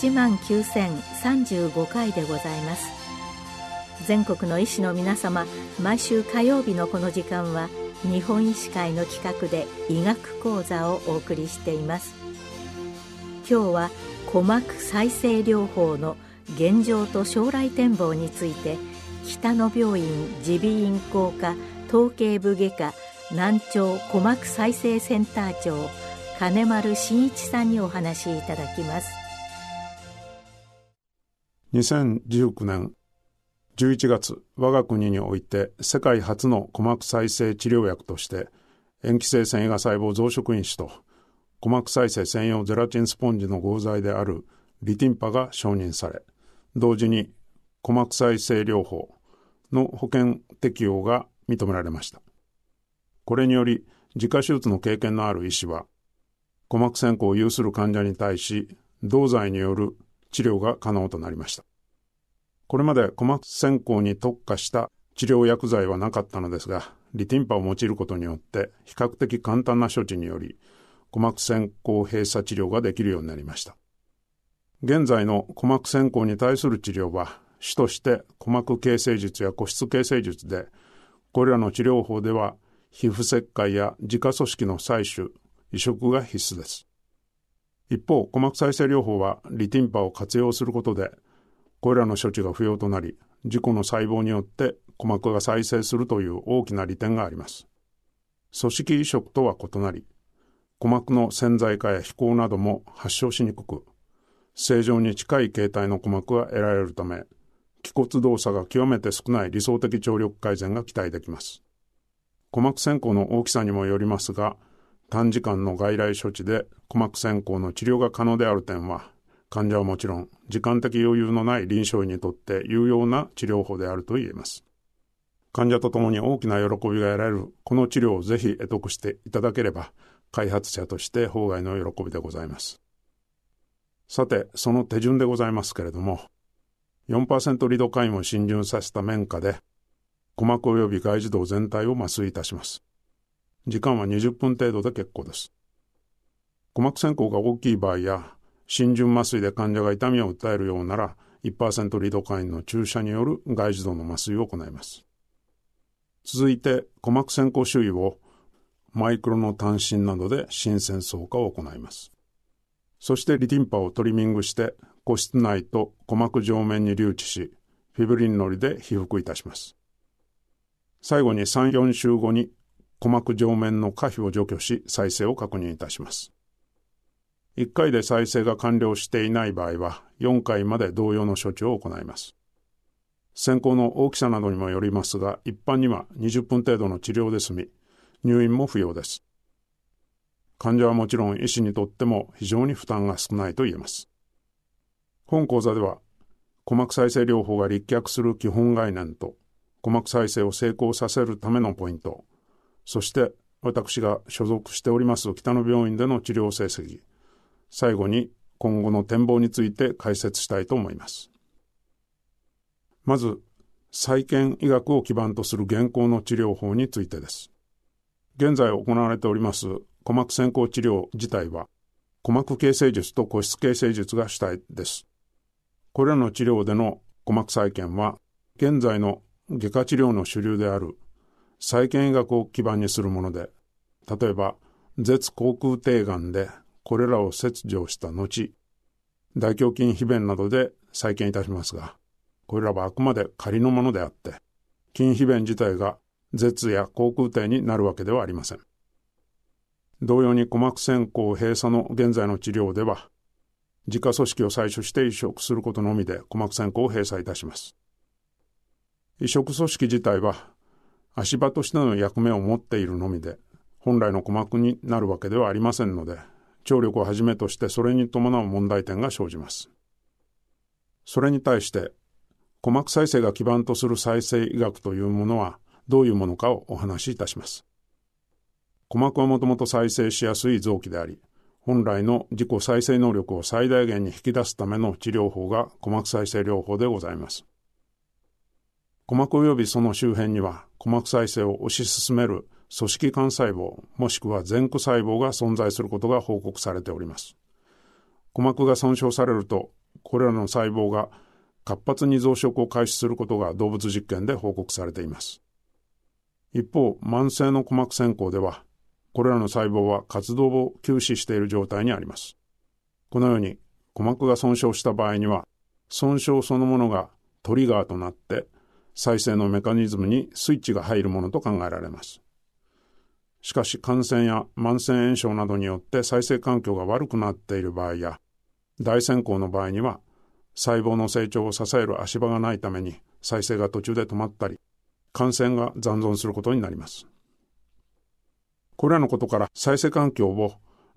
1万9035回でございます。全国の医師の皆様毎週火曜日のこの時間は日本医師会の企画で医学講座をお送りしています。今日は鼓膜再生療法の現状と将来展望について北野病院耳鼻咽喉科統計部外科難聴鼓膜再生センター長金丸真一さんにお話しいただきます。2019年11月我が国において世界初の鼓膜再生治療薬として塩基性繊維が細胞増殖因子と鼓膜再生専用ゼラチンスポンジの合剤であるリティンパが承認され同時に鼓膜再生療法の保険適用が認められました。これにより自家手術の経験のある医師は鼓膜線香を有する患者に対し同剤による治療が可能となりました。これまで鼓膜線香に特化した治療薬剤はなかったのですがリティンパを用いることによって比較的簡単な処置により鼓膜線香閉鎖治療ができるようになりました。現在の鼓膜線香に対する治療は主として鼓膜形成術や骨質形成術でこれらの治療法では皮膚切開や自家組織の採取移植が必須です。一方鼓膜再生療法はリティンパを活用することでこれらの処置が不要となり自己の細胞によって鼓膜が再生するという大きな利点があります。組織移植とは異なり鼓膜の潜在化や飛行なども発症しにくく正常に近い形態の鼓膜が得られるため気骨動作が極めて少ない理想的聴力改善が期待できます。鼓膜線香の大きさにもよりますが短時間の外来処置で鼓膜線香の治療が可能である点は患者はもちろん時間的余裕のない臨床医にとって有用な治療法であると言えます。患者と共に大きな喜びが得られるこの治療をぜひ得得していただければ開発者として法外の喜びでございます。さてその手順でございますけれども4%リドカインを浸潤させた綿花で鼓膜及び外耳道全体を麻酔いたします。時間は20分程度で結構です。鼓膜線香が大きい場合や浸潤麻酔で患者が痛みを訴えるようなら1%リドカインの注射による外耳道の麻酔を行います。続いて鼓膜線香周囲をマイクロの単身などで新鮮層化を行います。そしてリティンパをトリミングして個室内と鼓膜上面に留置しフィブリンのりで被覆いたします。最後に3、4週後に鼓膜上面の可否を除去し再生を確認いたします。1回で再生が完了していない場合は4回まで同様の処置を行います。先行の大きさなどにもよりますが一般には20分程度の治療で済み入院も不要です。患者はもちろん医師にとっても非常に負担が少ないと言えます。本講座では鼓膜再生療法が立脚する基本概念と鼓膜再生を成功させるためのポイントそして私が所属しております北野病院での治療成績最後に今後の展望について解説したいと思います。まず、再建医学を基盤とする現行の治療法についてです。現在行われております鼓膜先行治療自体は、鼓膜形成術と個室形成術が主体です。これらの治療での鼓膜再建は、現在の外科治療の主流である再建医学を基盤にするもので、例えば、舌口腔底がんでこれらを切除した後、大胸筋皮弁などで再建いたしますが、これらはあくまで仮のものであって、筋皮弁自体が舌や口腔底になるわけではありません。同様に鼓膜線香閉鎖の現在の治療では、自家組織を採取して移植することのみで鼓膜線香を閉鎖いたします。移植組織自体は足場としての役目を持っているのみで、本来の鼓膜になるわけではありませんので、聴力をはじめとしてそれに伴う問題点が生じます。それに対して、鼓膜再生が基盤とする再生医学というものはどういうものかをお話しいたします。鼓膜はもともと再生しやすい臓器であり、本来の自己再生能力を最大限に引き出すための治療法が鼓膜再生療法でございます。鼓膜及びその周辺には鼓膜再生を推し進める組織幹細胞もしくは前駆細胞が存在することが報告されております。鼓膜が損傷されると、これらの細胞が活発に増殖を開始することが動物実験で報告されています。一方、慢性の鼓膜先行では、これらの細胞は活動を休止している状態にあります。このように、鼓膜が損傷した場合には、損傷そのものがトリガーとなって再生のメカニズムにスイッチが入るものと考えられます。しかし感染や慢性炎症などによって再生環境が悪くなっている場合や大先行の場合には細胞の成長を支える足場がないために再生が途中で止まったり感染が残存することになります。これらのことから再生環境を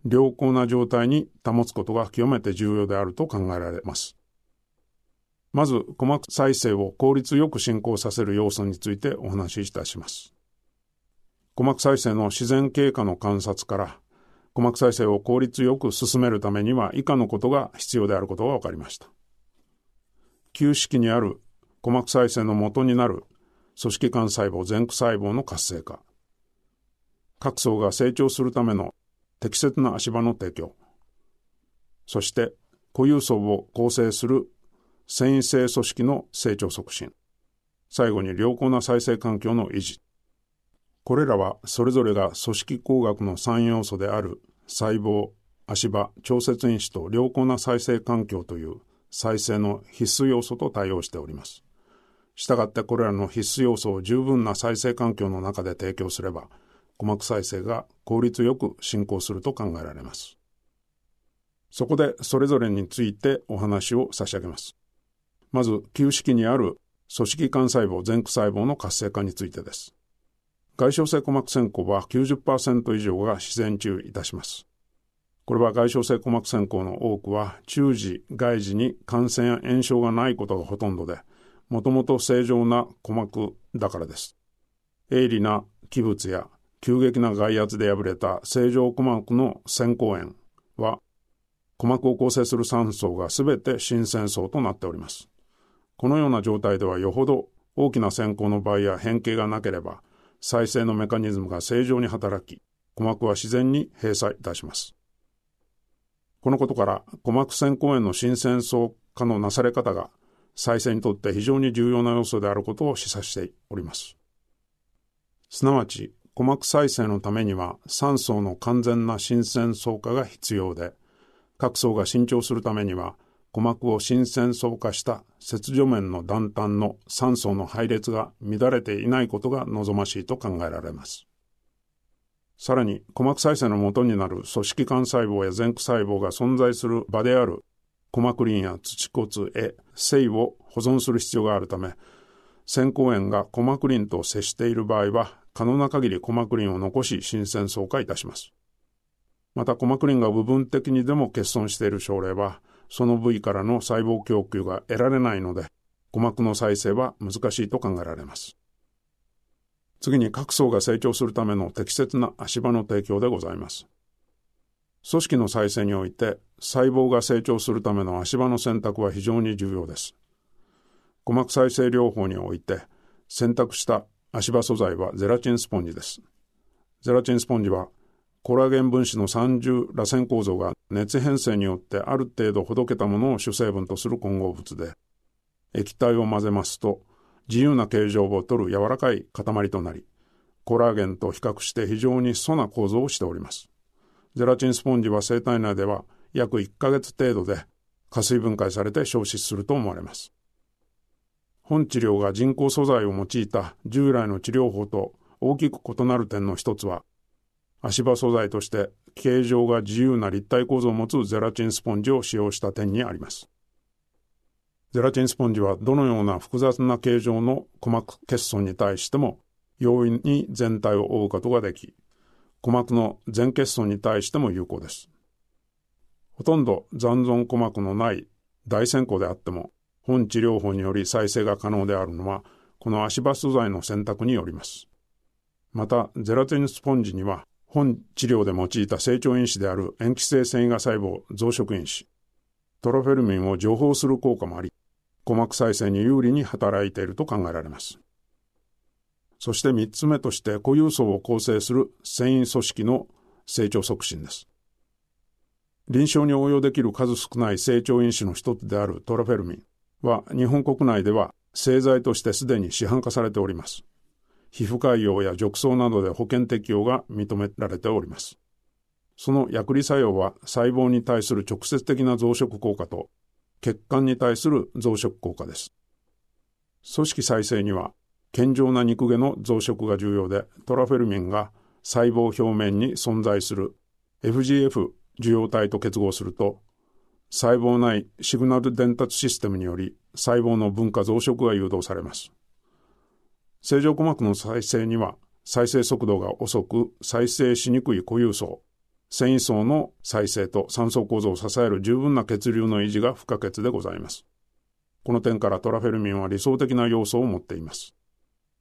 良好な状態に保つことが極めて重要であると考えられます。まず、鼓膜再生を効率よく進行させる要素についてお話しいたします。鼓膜再生の自然経過の観察から、鼓膜再生を効率よく進めるためには以下のことが必要であることが分かりました。旧式にある鼓膜再生の元になる組織幹細胞、前駆細胞の活性化。各層が成長するための適切な足場の提供。そして、固有層を構成する繊維性組織の成長促進。最後に良好な再生環境の維持。これらはそれぞれが組織工学の3要素である細胞、足場、調節因子と良好な再生環境という再生の必須要素と対応しております。したがってこれらの必須要素を十分な再生環境の中で提供すれば、鼓膜再生が効率よく進行すると考えられます。そこでそれぞれについてお話を差し上げます。まず、旧式にある組織幹細胞、前駆細胞の活性化についてです。外傷性鼓膜線香は90%以上が自然治癒いたします。これは外傷性鼓膜線香の多くは中耳、外耳に感染や炎症がないことがほとんどで、もともと正常な鼓膜だからです。鋭利な器物や急激な外圧で破れた正常鼓膜の先行炎は、鼓膜を構成する酸素がすべて新鮮層となっております。このような状態ではよほど大きな先行の場合や変形がなければ、再生のメカニズムが正常に働き、鼓膜は自然に閉鎖いたします。このことから、鼓膜先行炎の新戦争化のなされ方が、再生にとって非常に重要な要素であることを示唆しております。すなわち、鼓膜再生のためには酸素の完全な新鮮層化が必要で、各層が伸長するためには鼓膜を新鮮層化した切除面の断端の酸素の配列が乱れていないことが望ましいと考えられます。さらに、鼓膜再生の元になる組織幹細胞や前駆細胞が存在する場である鼓膜林や土骨へ性を保存する必要があるため、先行炎が鼓膜林と接している場合は、可能な限り鼓膜林を残し新鮮層化いたします。また鼓膜林が部分的にでも欠損している症例は、その部位からの細胞供給が得られないので、鼓膜の再生は難しいと考えられます。次に各層が成長するための適切な足場の提供でございます。組織の再生において細胞が成長するための足場の選択は非常に重要です。鼓膜再生療法において選択した足場素材はゼラチンスポンジです。ゼラチンスポンジはコラーゲン分子の三重螺旋構造が熱変性によってある程度ほどけたものを主成分とする混合物で、液体を混ぜますと自由な形状をとる柔らかい塊となり、コラーゲンと比較して非常に粗な構造をしております。ゼラチンスポンジは生体内では約1ヶ月程度で加水分解されて消失すると思われます。本治療が人工素材を用いた従来の治療法と大きく異なる点の一つは、足場素材として形状が自由な立体構造を持つゼラチンスポンジを使用した点にあります。ゼラチンスポンジはどのような複雑な形状の鼓膜欠損に対しても容易に全体を覆うことができ、鼓膜の全欠損に対しても有効です。ほとんど残存鼓膜のない大線香であっても、本治療法により再生が可能であるのは、この足場素材の選択によります。また、ゼラチンスポンジには本治療で用いた成長因子である塩基性繊維芽細胞増殖因子、トロフェルミンを除胞する効果もあり、鼓膜再生に有利に働いていると考えられます。そして三つ目として固有層を構成する繊維組織の成長促進です。臨床に応用できる数少ない成長因子の一つであるトラフェルミンは日本国内では製剤としてすでに市販化されております。皮膚潰瘍や褥瘡などで保険適用が認められております。その薬理作用は細胞に対する直接的な増殖効果と血管に対する増殖効果です。組織再生には健常な肉毛の増殖が重要でトラフェルミンが細胞表面に存在する FGF 受容体と結合すると細胞内シグナル伝達システムにより細胞の分化増殖が誘導されます。正常鼓膜の再生には再生速度が遅く再生しにくい固有層、繊維層の再生と酸素構造を支える十分な血流の維持が不可欠でございます。この点からトラフェルミンは理想的な要素を持っています。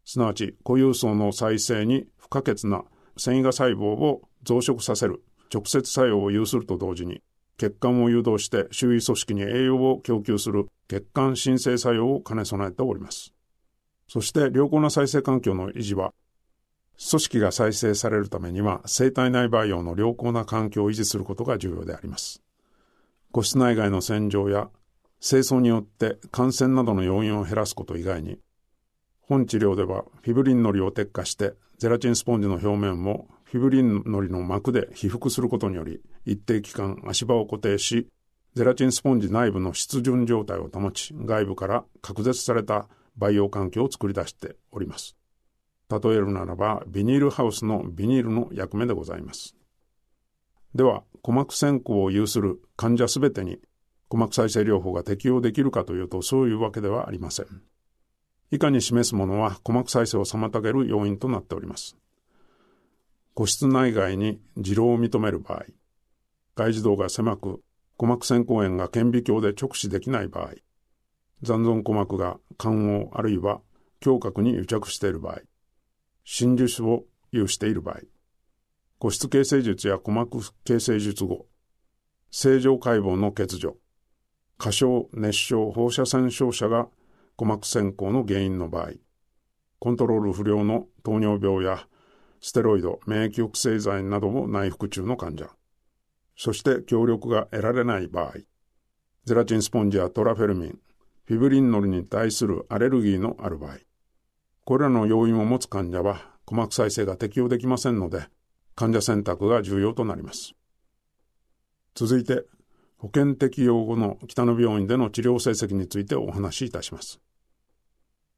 すなわち固有層の再生に不可欠な繊維が細胞を増殖させる直接作用を有すると同時に血管を誘導して周囲組織に栄養を供給する血管新生作用を兼ね備えております。そして良好な再生環境の維持は、組織が再生されるためには生体内培養の良好な環境を維持することが重要であります。個室内外の洗浄や清掃によって感染などの要因を減らすこと以外に、本治療ではフィブリンのりを撤下してゼラチンスポンジの表面をフィブリンのりの膜で被覆することにより一定期間足場を固定しゼラチンスポンジ内部の湿潤状態を保ち外部から隔絶された培養環境を作り出しております。例えるならば、ビニールハウスのビニールの役目でございます。では、鼓膜先行を有する患者すべてに鼓膜再生療法が適用できるかというと、そういうわけではありません。以下に示すものは鼓膜再生を妨げる要因となっております。個室内外に治療を認める場合、外耳道が狭く鼓膜先行炎が顕微鏡で直視できない場合、残存鼓膜が肝黄あるいは胸郭に癒着している場合、真珠を有している場合、個室形成術や鼓膜形成術後、正常解剖の欠如、過小熱傷放射線照射が鼓膜先行の原因の場合、コントロール不良の糖尿病やステロイド、免疫抑制剤なども内服中の患者、そして協力が得られない場合、ゼラチンスポンジやトラフェルミン、フィブリンノルに対するアレルギーのある場合、これらの要因を持つ患者は鼓膜再生が適用できませんので、患者選択が重要となります。続いて、保険適用後の北野病院での治療成績についてお話しいたします。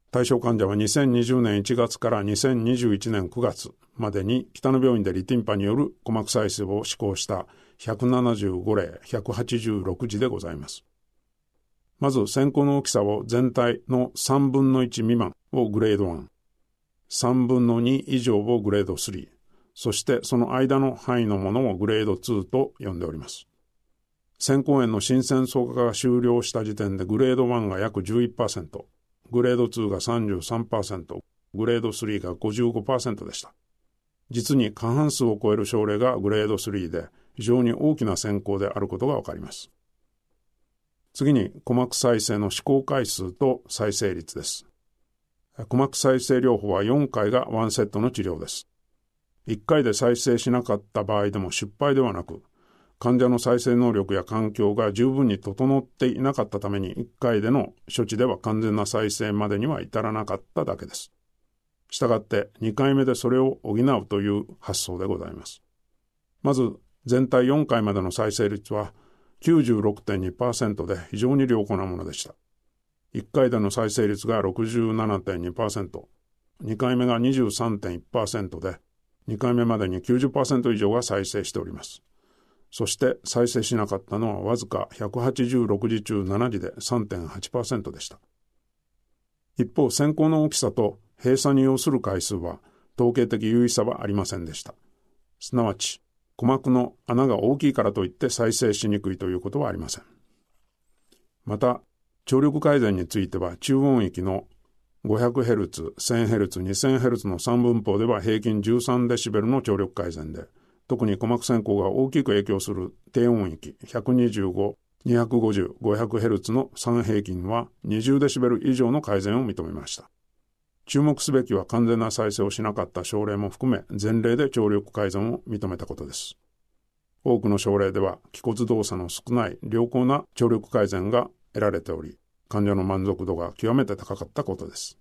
対象患者は2020年1月から2021年9月までに北野病院でリティンパによる鼓膜再生を施行した175例186時でございます。まず先行の大きさを全体の3分の1未満をグレード1、3分の2以上をグレード3、そしてその間の範囲のものをグレード2と呼んでおります。先行園の新鮮層化が終了した時点でグレード1が約11%、グレード2が33%、グレード3が55%でした。実に過半数を超える症例がグレード3で非常に大きな先行であることがわかります。次に鼓膜再生の試行回数と再生率です。鼓膜再生療法は4回が1セットの治療です。1回で再生しなかった場合でも失敗ではなく、患者の再生能力や環境が十分に整っていなかったために1回での処置では完全な再生までには至らなかっただけです。したがって2回目でそれを補うという発想でございます。まず全体4回までの再生率は96.2%で非常に良好なものでした。1回での再生率が67.2%、2回目が23.1%で、2回目までに90%以上が再生しております。そして再生しなかったのはわずか186時中7時で3.8%でした。一方、先行の大きさと閉鎖に要する回数は統計的優位差はありませんでした。すなわち、鼓膜の穴が大きいからといって再生しにくいということはありません。また、聴力改善については中音域の 500Hz、1000Hz、2000Hz の3分法では平均 13dB の聴力改善で、特に鼓膜先行が大きく影響する低音域125、250、500Hz の3平均は 20dB 以上の改善を認めました。注目すべきは完全な再生をしなかった症例も含め前例で聴力改善を認めたことです。多くの症例では気骨動作の少ない良好な聴力改善が得られており、患者の満足度が極めて高かったことです。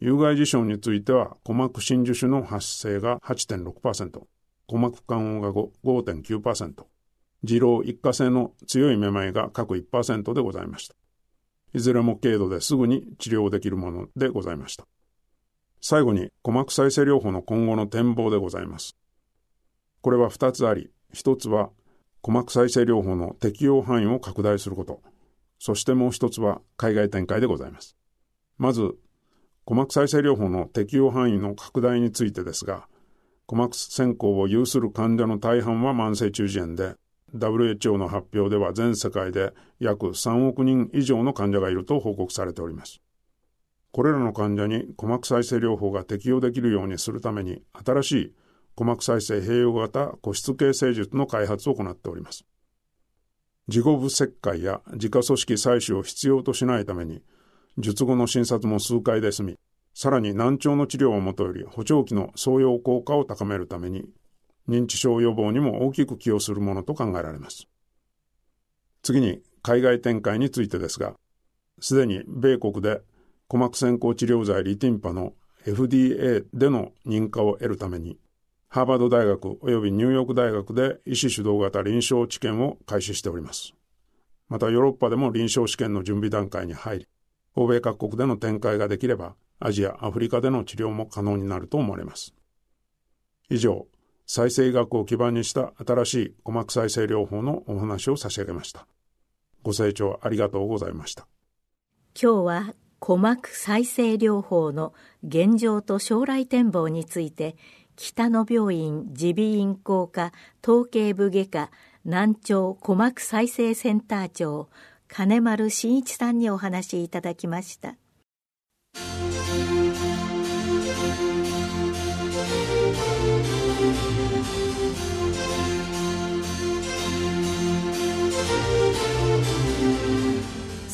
有害事象については、鼓膜真珠腫の発生が8.6%、鼓膜緩和が5.9%、二郎一過性の強いめまいが各1%でございました。いずれも軽度ですぐに治療できるものでございました。最後に鼓膜再生療法の今後の展望でございます。これは2つあり、1つは鼓膜再生療法の適用範囲を拡大すること、そしてもう1つは海外展開でございます。まず、鼓膜再生療法の適用範囲の拡大についてですが、鼓膜先行を有する患者の大半は慢性中耳炎で、WHO の発表では全世界で約3億人以上の患者がいると報告されております。これらの患者に鼓膜再生療法が適用できるようにするために新しい鼓膜再生併用型個室形成術の開発を行っております。事後部切開や自家組織採取を必要としないために、術後の診察も数回で済み、さらに難聴の治療をもとより補聴器の創用効果を高めるために認知症予防にも大きく寄与するものと考えられます。次に海外展開についてですが、すでに米国で鼓膜先行治療剤リティンパの FDA での認可を得るために、ハーバード大学及びニューヨーク大学で医師主導型臨床治験を開始しております。またヨーロッパでも臨床試験の準備段階に入り、欧米各国での展開ができれば、アジア、アフリカでの治療も可能になると思われます。以上、再生医学を基盤にした新しい鼓膜再生療法のお話を差し上げました。ご清聴ありがとうございました。今日は鼓膜再生療法の現状と将来展望について、北野病院耳鼻咽喉科統計部外科難聴鼓膜再生センター長金丸真一さんにお話しいただきました。